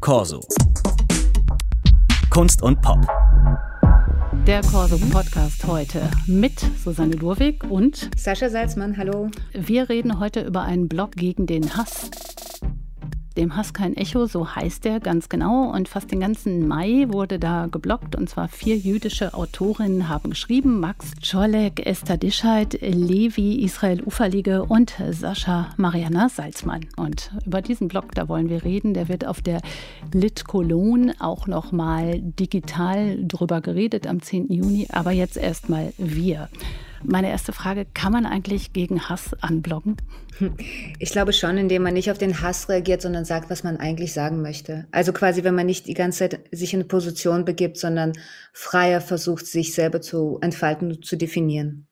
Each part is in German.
Corso. Kunst und Pop. Der Corso Podcast heute mit Susanne Lurwig und Sascha Salzmann, hallo. Wir reden heute über einen Blog gegen den Hass. Dem Hass kein Echo, so heißt er ganz genau. Und fast den ganzen Mai wurde da geblockt. Und zwar vier jüdische Autorinnen haben geschrieben. Max Czolek, Esther Discheid, Levi Israel Uferlige und Sascha Mariana Salzmann. Und über diesen Blog, da wollen wir reden. Der wird auf der Lit Cologne auch nochmal digital drüber geredet am 10. Juni. Aber jetzt erstmal wir. Meine erste Frage, kann man eigentlich gegen Hass anblocken? Ich glaube schon, indem man nicht auf den Hass reagiert, sondern sagt, was man eigentlich sagen möchte. Also quasi, wenn man nicht die ganze Zeit sich in eine Position begibt, sondern freier versucht, sich selber zu entfalten und zu definieren.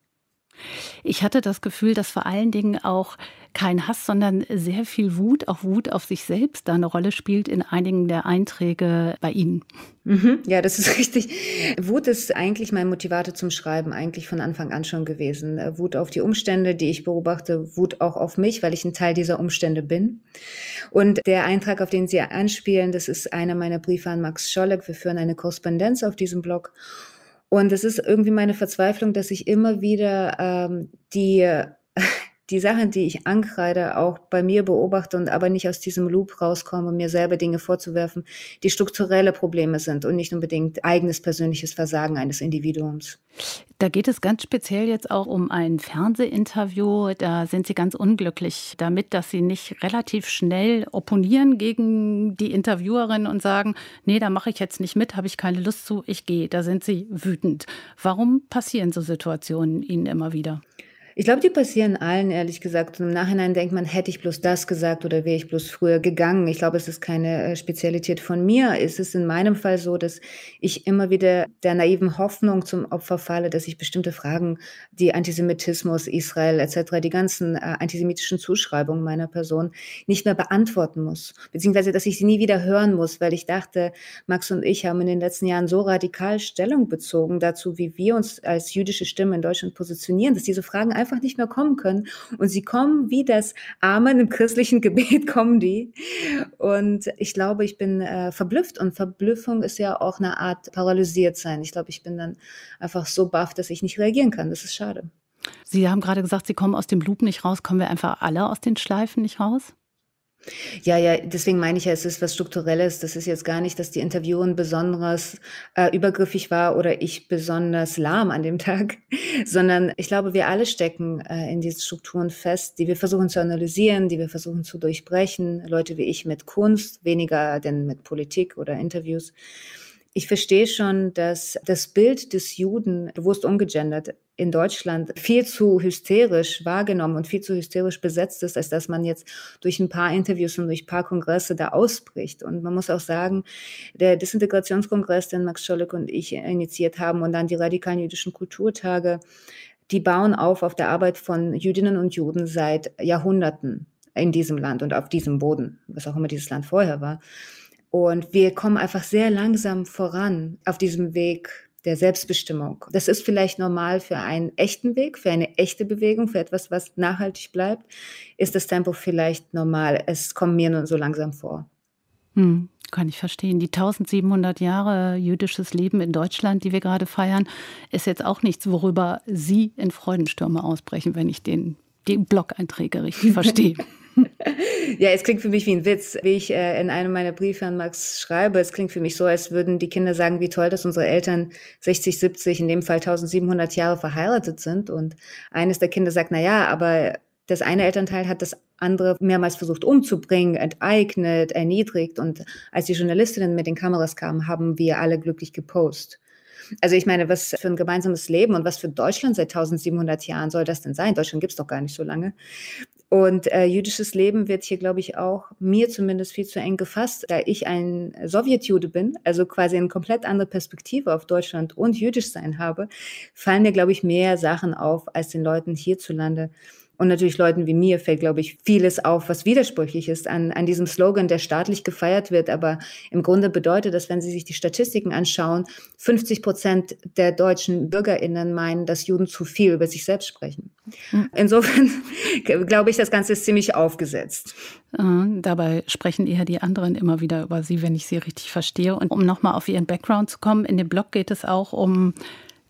Ich hatte das Gefühl, dass vor allen Dingen auch kein Hass, sondern sehr viel Wut, auch Wut auf sich selbst da eine Rolle spielt in einigen der Einträge bei Ihnen. Mhm, ja, das ist richtig. Wut ist eigentlich mein Motivator zum Schreiben, eigentlich von Anfang an schon gewesen. Wut auf die Umstände, die ich beobachte, Wut auch auf mich, weil ich ein Teil dieser Umstände bin. Und der Eintrag, auf den Sie anspielen, das ist einer meiner Briefe an Max Scholleck. Wir führen eine Korrespondenz auf diesem Blog. Und es ist irgendwie meine Verzweiflung, dass ich immer wieder ähm, die die Sachen, die ich ankreide, auch bei mir beobachte und aber nicht aus diesem Loop rauskomme, mir selber Dinge vorzuwerfen, die strukturelle Probleme sind und nicht unbedingt eigenes persönliches Versagen eines Individuums. Da geht es ganz speziell jetzt auch um ein Fernsehinterview. Da sind Sie ganz unglücklich damit, dass Sie nicht relativ schnell opponieren gegen die Interviewerin und sagen, nee, da mache ich jetzt nicht mit, habe ich keine Lust zu, ich gehe. Da sind Sie wütend. Warum passieren so Situationen Ihnen immer wieder? Ich glaube, die passieren allen, ehrlich gesagt. Und im Nachhinein denkt man, hätte ich bloß das gesagt oder wäre ich bloß früher gegangen. Ich glaube, es ist keine äh, Spezialität von mir. Es ist in meinem Fall so, dass ich immer wieder der naiven Hoffnung zum Opfer falle, dass ich bestimmte Fragen, die Antisemitismus, Israel etc., die ganzen äh, antisemitischen Zuschreibungen meiner Person nicht mehr beantworten muss. Beziehungsweise, dass ich sie nie wieder hören muss, weil ich dachte, Max und ich haben in den letzten Jahren so radikal Stellung bezogen dazu, wie wir uns als jüdische Stimme in Deutschland positionieren, dass diese Fragen einfach einfach nicht mehr kommen können. Und sie kommen wie das Amen im christlichen Gebet kommen die. Und ich glaube, ich bin äh, verblüfft. Und Verblüffung ist ja auch eine Art paralysiert sein. Ich glaube, ich bin dann einfach so baff, dass ich nicht reagieren kann. Das ist schade. Sie haben gerade gesagt, Sie kommen aus dem Loop nicht raus. Kommen wir einfach alle aus den Schleifen nicht raus? Ja, ja, deswegen meine ich ja, es ist was Strukturelles. Das ist jetzt gar nicht, dass die Interviewerin besonders äh, übergriffig war oder ich besonders lahm an dem Tag, sondern ich glaube, wir alle stecken äh, in diesen Strukturen fest, die wir versuchen zu analysieren, die wir versuchen zu durchbrechen. Leute wie ich mit Kunst, weniger denn mit Politik oder Interviews. Ich verstehe schon, dass das Bild des Juden, bewusst umgegendert, in Deutschland viel zu hysterisch wahrgenommen und viel zu hysterisch besetzt ist, als dass man jetzt durch ein paar Interviews und durch ein paar Kongresse da ausbricht. Und man muss auch sagen, der Disintegrationskongress, den Max Scholleck und ich initiiert haben und dann die radikalen jüdischen Kulturtage, die bauen auf auf der Arbeit von Jüdinnen und Juden seit Jahrhunderten in diesem Land und auf diesem Boden, was auch immer dieses Land vorher war. Und wir kommen einfach sehr langsam voran auf diesem Weg der Selbstbestimmung. Das ist vielleicht normal für einen echten Weg, für eine echte Bewegung, für etwas, was nachhaltig bleibt, ist das Tempo vielleicht normal. Es kommt mir nur so langsam vor. Hm, kann ich verstehen. Die 1700 Jahre jüdisches Leben in Deutschland, die wir gerade feiern, ist jetzt auch nichts, worüber Sie in Freudenstürme ausbrechen, wenn ich den, die Blog-Einträge richtig verstehe. ja, es klingt für mich wie ein Witz, wie ich äh, in einem meiner Briefe an Max schreibe. Es klingt für mich so, als würden die Kinder sagen, wie toll, dass unsere Eltern 60, 70, in dem Fall 1700 Jahre verheiratet sind. Und eines der Kinder sagt, na ja, aber das eine Elternteil hat das andere mehrmals versucht umzubringen, enteignet, erniedrigt. Und als die Journalistinnen mit den Kameras kamen, haben wir alle glücklich gepostet. Also ich meine, was für ein gemeinsames Leben und was für Deutschland seit 1700 Jahren soll das denn sein? Deutschland gibt es doch gar nicht so lange. Und äh, jüdisches Leben wird hier, glaube ich, auch mir zumindest viel zu eng gefasst, da ich ein Sowjetjude bin, also quasi eine komplett andere Perspektive auf Deutschland und jüdisch sein habe, fallen mir, glaube ich, mehr Sachen auf als den Leuten hierzulande, Und natürlich Leuten wie mir fällt, glaube ich, vieles auf, was widersprüchlich ist an, an diesem Slogan, der staatlich gefeiert wird. Aber im Grunde bedeutet das, wenn Sie sich die Statistiken anschauen, 50 Prozent der deutschen BürgerInnen meinen, dass Juden zu viel über sich selbst sprechen. Hm. Insofern glaube ich, das Ganze ist ziemlich aufgesetzt. Äh, dabei sprechen eher die anderen immer wieder über Sie, wenn ich Sie richtig verstehe. Und um nochmal auf Ihren Background zu kommen, in dem Blog geht es auch um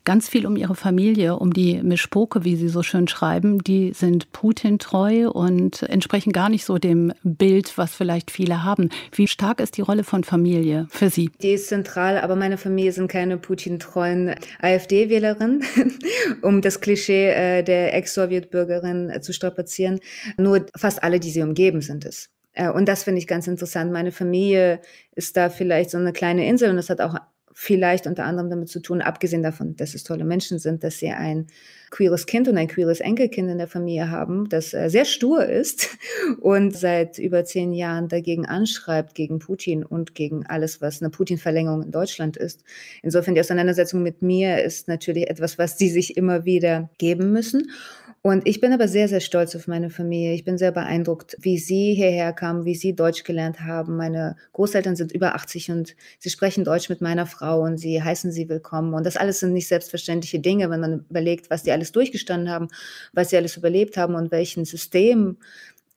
ganz viel um ihre Familie, um die Mischpoke, wie sie so schön schreiben. Die sind Putin treu und entsprechen gar nicht so dem Bild, was vielleicht viele haben. Wie stark ist die Rolle von Familie für Sie? Die ist zentral, aber meine Familie sind keine Putin-treuen AfD-Wählerinnen, um das Klischee äh, der Ex-Sowjetbürgerin äh, zu strapazieren. Nur fast alle, die sie umgeben, sind es. Äh, und das finde ich ganz interessant. Meine Familie ist da vielleicht so eine kleine Insel und das hat auch vielleicht unter anderem damit zu tun, abgesehen davon, dass es tolle Menschen sind, dass sie ein queeres Kind und ein queeres Enkelkind in der Familie haben, das äh, sehr stur ist und seit über zehn Jahren dagegen anschreibt, gegen Putin und gegen alles, was eine Putin-Verlängerung in Deutschland ist. Insofern die Auseinandersetzung mit mir ist natürlich etwas, was sie sich immer wieder geben müssen. Und ich bin aber sehr, sehr stolz auf meine Familie. Ich bin sehr beeindruckt, wie sie hierher kamen, wie sie Deutsch gelernt haben. Meine Großeltern sind über 80 und sie sprechen Deutsch mit meiner Frau und sie heißen sie willkommen. Und das alles sind nicht selbstverständliche Dinge, wenn man überlegt, was die alles durchgestanden haben, was sie alles überlebt haben und welchen System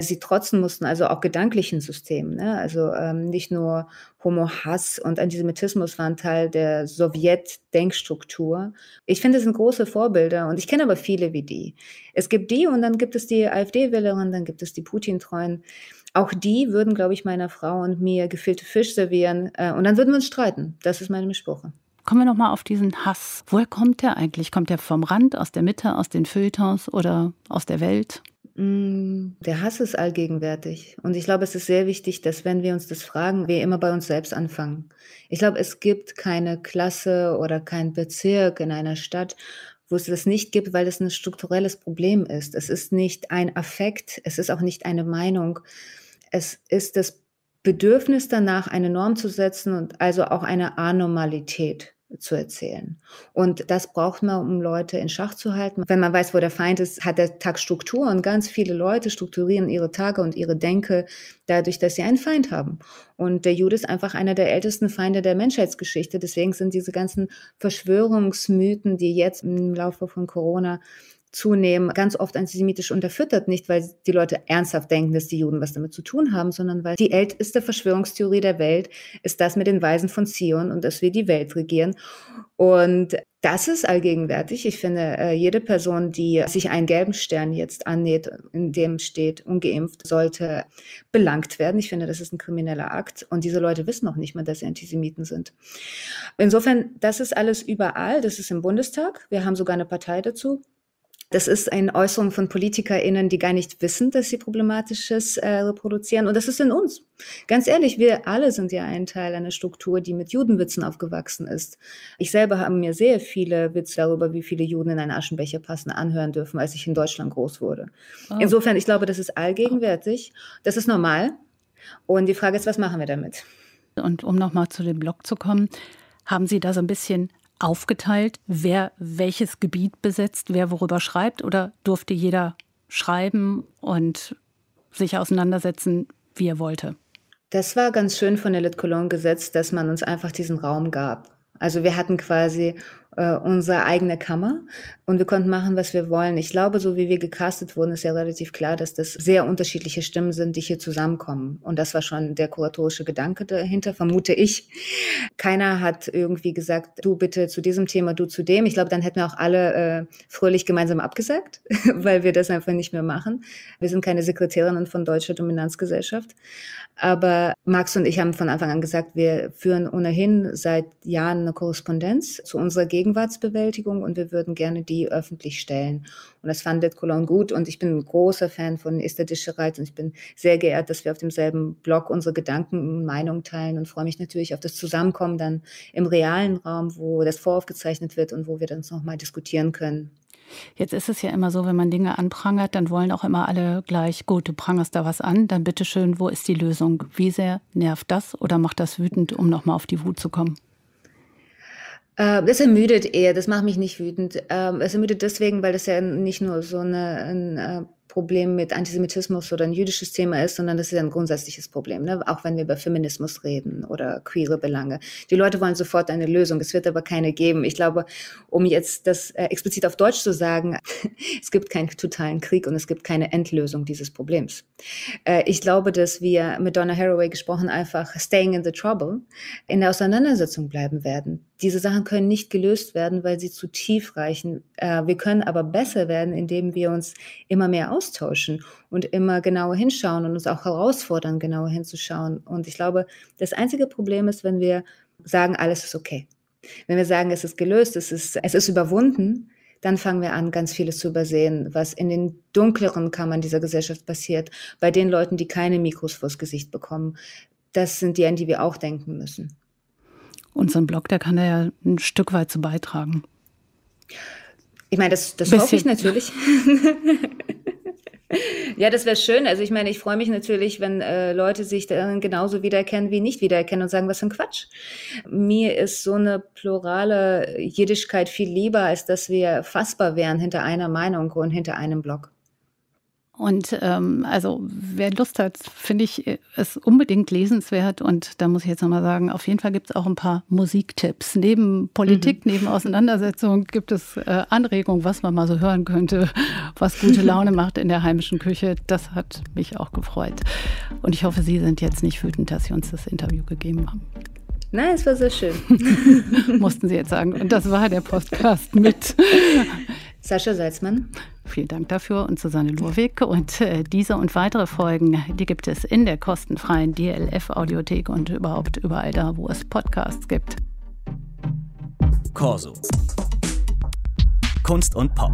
sie trotzen mussten, also auch gedanklichen Systemen. Ne? Also ähm, nicht nur Homo-Hass und Antisemitismus waren Teil der Sowjet-Denkstruktur. Ich finde, es sind große Vorbilder und ich kenne aber viele wie die. Es gibt die und dann gibt es die AfD-Wählerinnen, dann gibt es die Putin-Treuen. Auch die würden, glaube ich, meiner Frau und mir gefüllte Fisch servieren äh, und dann würden wir uns streiten. Das ist meine Mischspruche. Kommen wir noch mal auf diesen Hass. Woher kommt der eigentlich? Kommt der vom Rand, aus der Mitte, aus den Feuilletons oder aus der Welt? Mm, der Hass ist allgegenwärtig. Und ich glaube, es ist sehr wichtig, dass wenn wir uns das fragen, wir immer bei uns selbst anfangen. Ich glaube, es gibt keine Klasse oder kein Bezirk in einer Stadt, wo es das nicht gibt, weil es ein strukturelles Problem ist. Es ist nicht ein Affekt, es ist auch nicht eine Meinung. Es ist das Bedürfnis danach, eine Norm zu setzen und also auch eine Anormalität zu erzählen. Und das braucht man, um Leute in Schach zu halten. Wenn man weiß, wo der Feind ist, hat der Tag Struktur und ganz viele Leute strukturieren ihre Tage und ihre Denke dadurch, dass sie einen Feind haben. Und der Jude ist einfach einer der ältesten Feinde der Menschheitsgeschichte. Deswegen sind diese ganzen Verschwörungsmythen, die jetzt im Laufe von Corona zunehmen, ganz oft antisemitisch unterfüttert, nicht weil die Leute ernsthaft denken, dass die Juden was damit zu tun haben, sondern weil die älteste Verschwörungstheorie der Welt ist das mit den Weisen von Zion und dass wir die Welt regieren. Und das ist allgegenwärtig. Ich finde, äh, jede Person, die sich einen gelben Stern jetzt annäht, in dem steht ungeimpft, sollte belangt werden. Ich finde, das ist ein krimineller Akt. Und diese Leute wissen noch nicht mal, dass sie Antisemiten sind. Insofern, das ist alles überall. Das ist im Bundestag. Wir haben sogar eine Partei dazu. Das ist eine Äußerung von PolitikerInnen, die gar nicht wissen, dass sie Problematisches äh, reproduzieren. Und das ist in uns. Ganz ehrlich, wir alle sind ja ein Teil einer Struktur, die mit Judenwitzen aufgewachsen ist. Ich selber habe mir sehr viele Witze darüber, wie viele Juden in einen Aschenbecher passen, anhören dürfen, als ich in Deutschland groß wurde. Oh. Insofern, ich glaube, das ist allgegenwärtig. Das ist normal. Und die Frage ist, was machen wir damit? Und um nochmal zu dem Blog zu kommen, haben Sie da so ein bisschen aufgeteilt, wer welches Gebiet besetzt, wer worüber schreibt? Oder durfte jeder schreiben und sich auseinandersetzen, wie er wollte? Das war ganz schön von der Lit Cologne gesetzt, dass man uns einfach diesen Raum gab. Also wir hatten quasi äh, unsere eigene Kammer und wir konnten machen, was wir wollen. Ich glaube, so wie wir gecastet wurden, ist ja relativ klar, dass das sehr unterschiedliche Stimmen sind, die hier zusammenkommen. Und das war schon der kuratorische Gedanke dahinter, vermute ich. Keiner hat irgendwie gesagt, du bitte zu diesem Thema, du zu dem. Ich glaube, dann hätten wir auch alle äh, fröhlich gemeinsam abgesagt, weil wir das einfach nicht mehr machen. Wir sind keine Sekretärinnen von deutscher Dominanzgesellschaft. Aber Max und ich haben von Anfang an gesagt, wir führen ohnehin seit Jahren eine Korrespondenz zu unserer Gegend Gegenwartsbewältigung und wir würden gerne die öffentlich stellen. Und das fandet Cologne gut und ich bin ein großer Fan von Esther Dischereit und ich bin sehr geehrt, dass wir auf demselben Blog unsere Gedanken und Meinungen teilen und freue mich natürlich auf das Zusammenkommen dann im realen Raum, wo das voraufgezeichnet wird und wo wir dann nochmal diskutieren können. Jetzt ist es ja immer so, wenn man Dinge anprangert, dann wollen auch immer alle gleich, gut, du prangerst da was an, dann bitteschön, wo ist die Lösung? Wie sehr nervt das oder macht das wütend, um nochmal auf die Wut zu kommen? Äh, das ermüdet eher, das macht mich nicht wütend. Ähm, es ermüdet deswegen, weil das ja nicht nur so eine, ein äh, Problem mit Antisemitismus oder ein jüdisches Thema ist, sondern das ist ein grundsätzliches Problem, ne? auch wenn wir über Feminismus reden oder queere Belange. Die Leute wollen sofort eine Lösung, es wird aber keine geben. Ich glaube, um jetzt das äh, explizit auf Deutsch zu sagen, es gibt keinen totalen Krieg und es gibt keine Endlösung dieses Problems. Äh, ich glaube, dass wir mit Donna Haraway gesprochen einfach staying in the trouble in der Auseinandersetzung bleiben werden. Diese Sachen können nicht gelöst werden, weil sie zu tief reichen. Äh, wir können aber besser werden, indem wir uns immer mehr austauschen und immer genauer hinschauen und uns auch herausfordern, genauer hinzuschauen. Und ich glaube, das einzige Problem ist, wenn wir sagen, alles ist okay. Wenn wir sagen, es ist gelöst, es ist, es ist überwunden, dann fangen wir an, ganz vieles zu übersehen, was in den dunkleren Kammern dieser Gesellschaft passiert, bei den Leuten, die keine Mikros vors Gesicht bekommen. Das sind die, an die wir auch denken müssen. Unseren Blog, der kann ja ein Stück weit zu beitragen. Ich meine, das, das hoffe ich natürlich. ja, das wäre schön. Also ich meine, ich freue mich natürlich, wenn äh, Leute sich dann genauso wiedererkennen wie nicht wiedererkennen und sagen, was für ein Quatsch. Mir ist so eine plurale Jiddischkeit viel lieber, als dass wir fassbar wären hinter einer Meinung und hinter einem Blog. Und ähm, also wer Lust hat, finde ich es unbedingt lesenswert. Und da muss ich jetzt nochmal sagen, auf jeden Fall gibt es auch ein paar Musiktipps. Neben Politik, mhm. neben Auseinandersetzung gibt es äh, Anregungen, was man mal so hören könnte, was gute Laune macht in der heimischen Küche. Das hat mich auch gefreut. Und ich hoffe, Sie sind jetzt nicht wütend, dass Sie uns das Interview gegeben haben. Nein, es war sehr schön. Mussten Sie jetzt sagen. Und das war der Podcast mit Sascha Salzmann. Vielen Dank dafür und Susanne Lurwig. Und äh, diese und weitere Folgen, die gibt es in der kostenfreien DLF-Audiothek und überhaupt überall da, wo es Podcasts gibt. Corso. Kunst und Pop.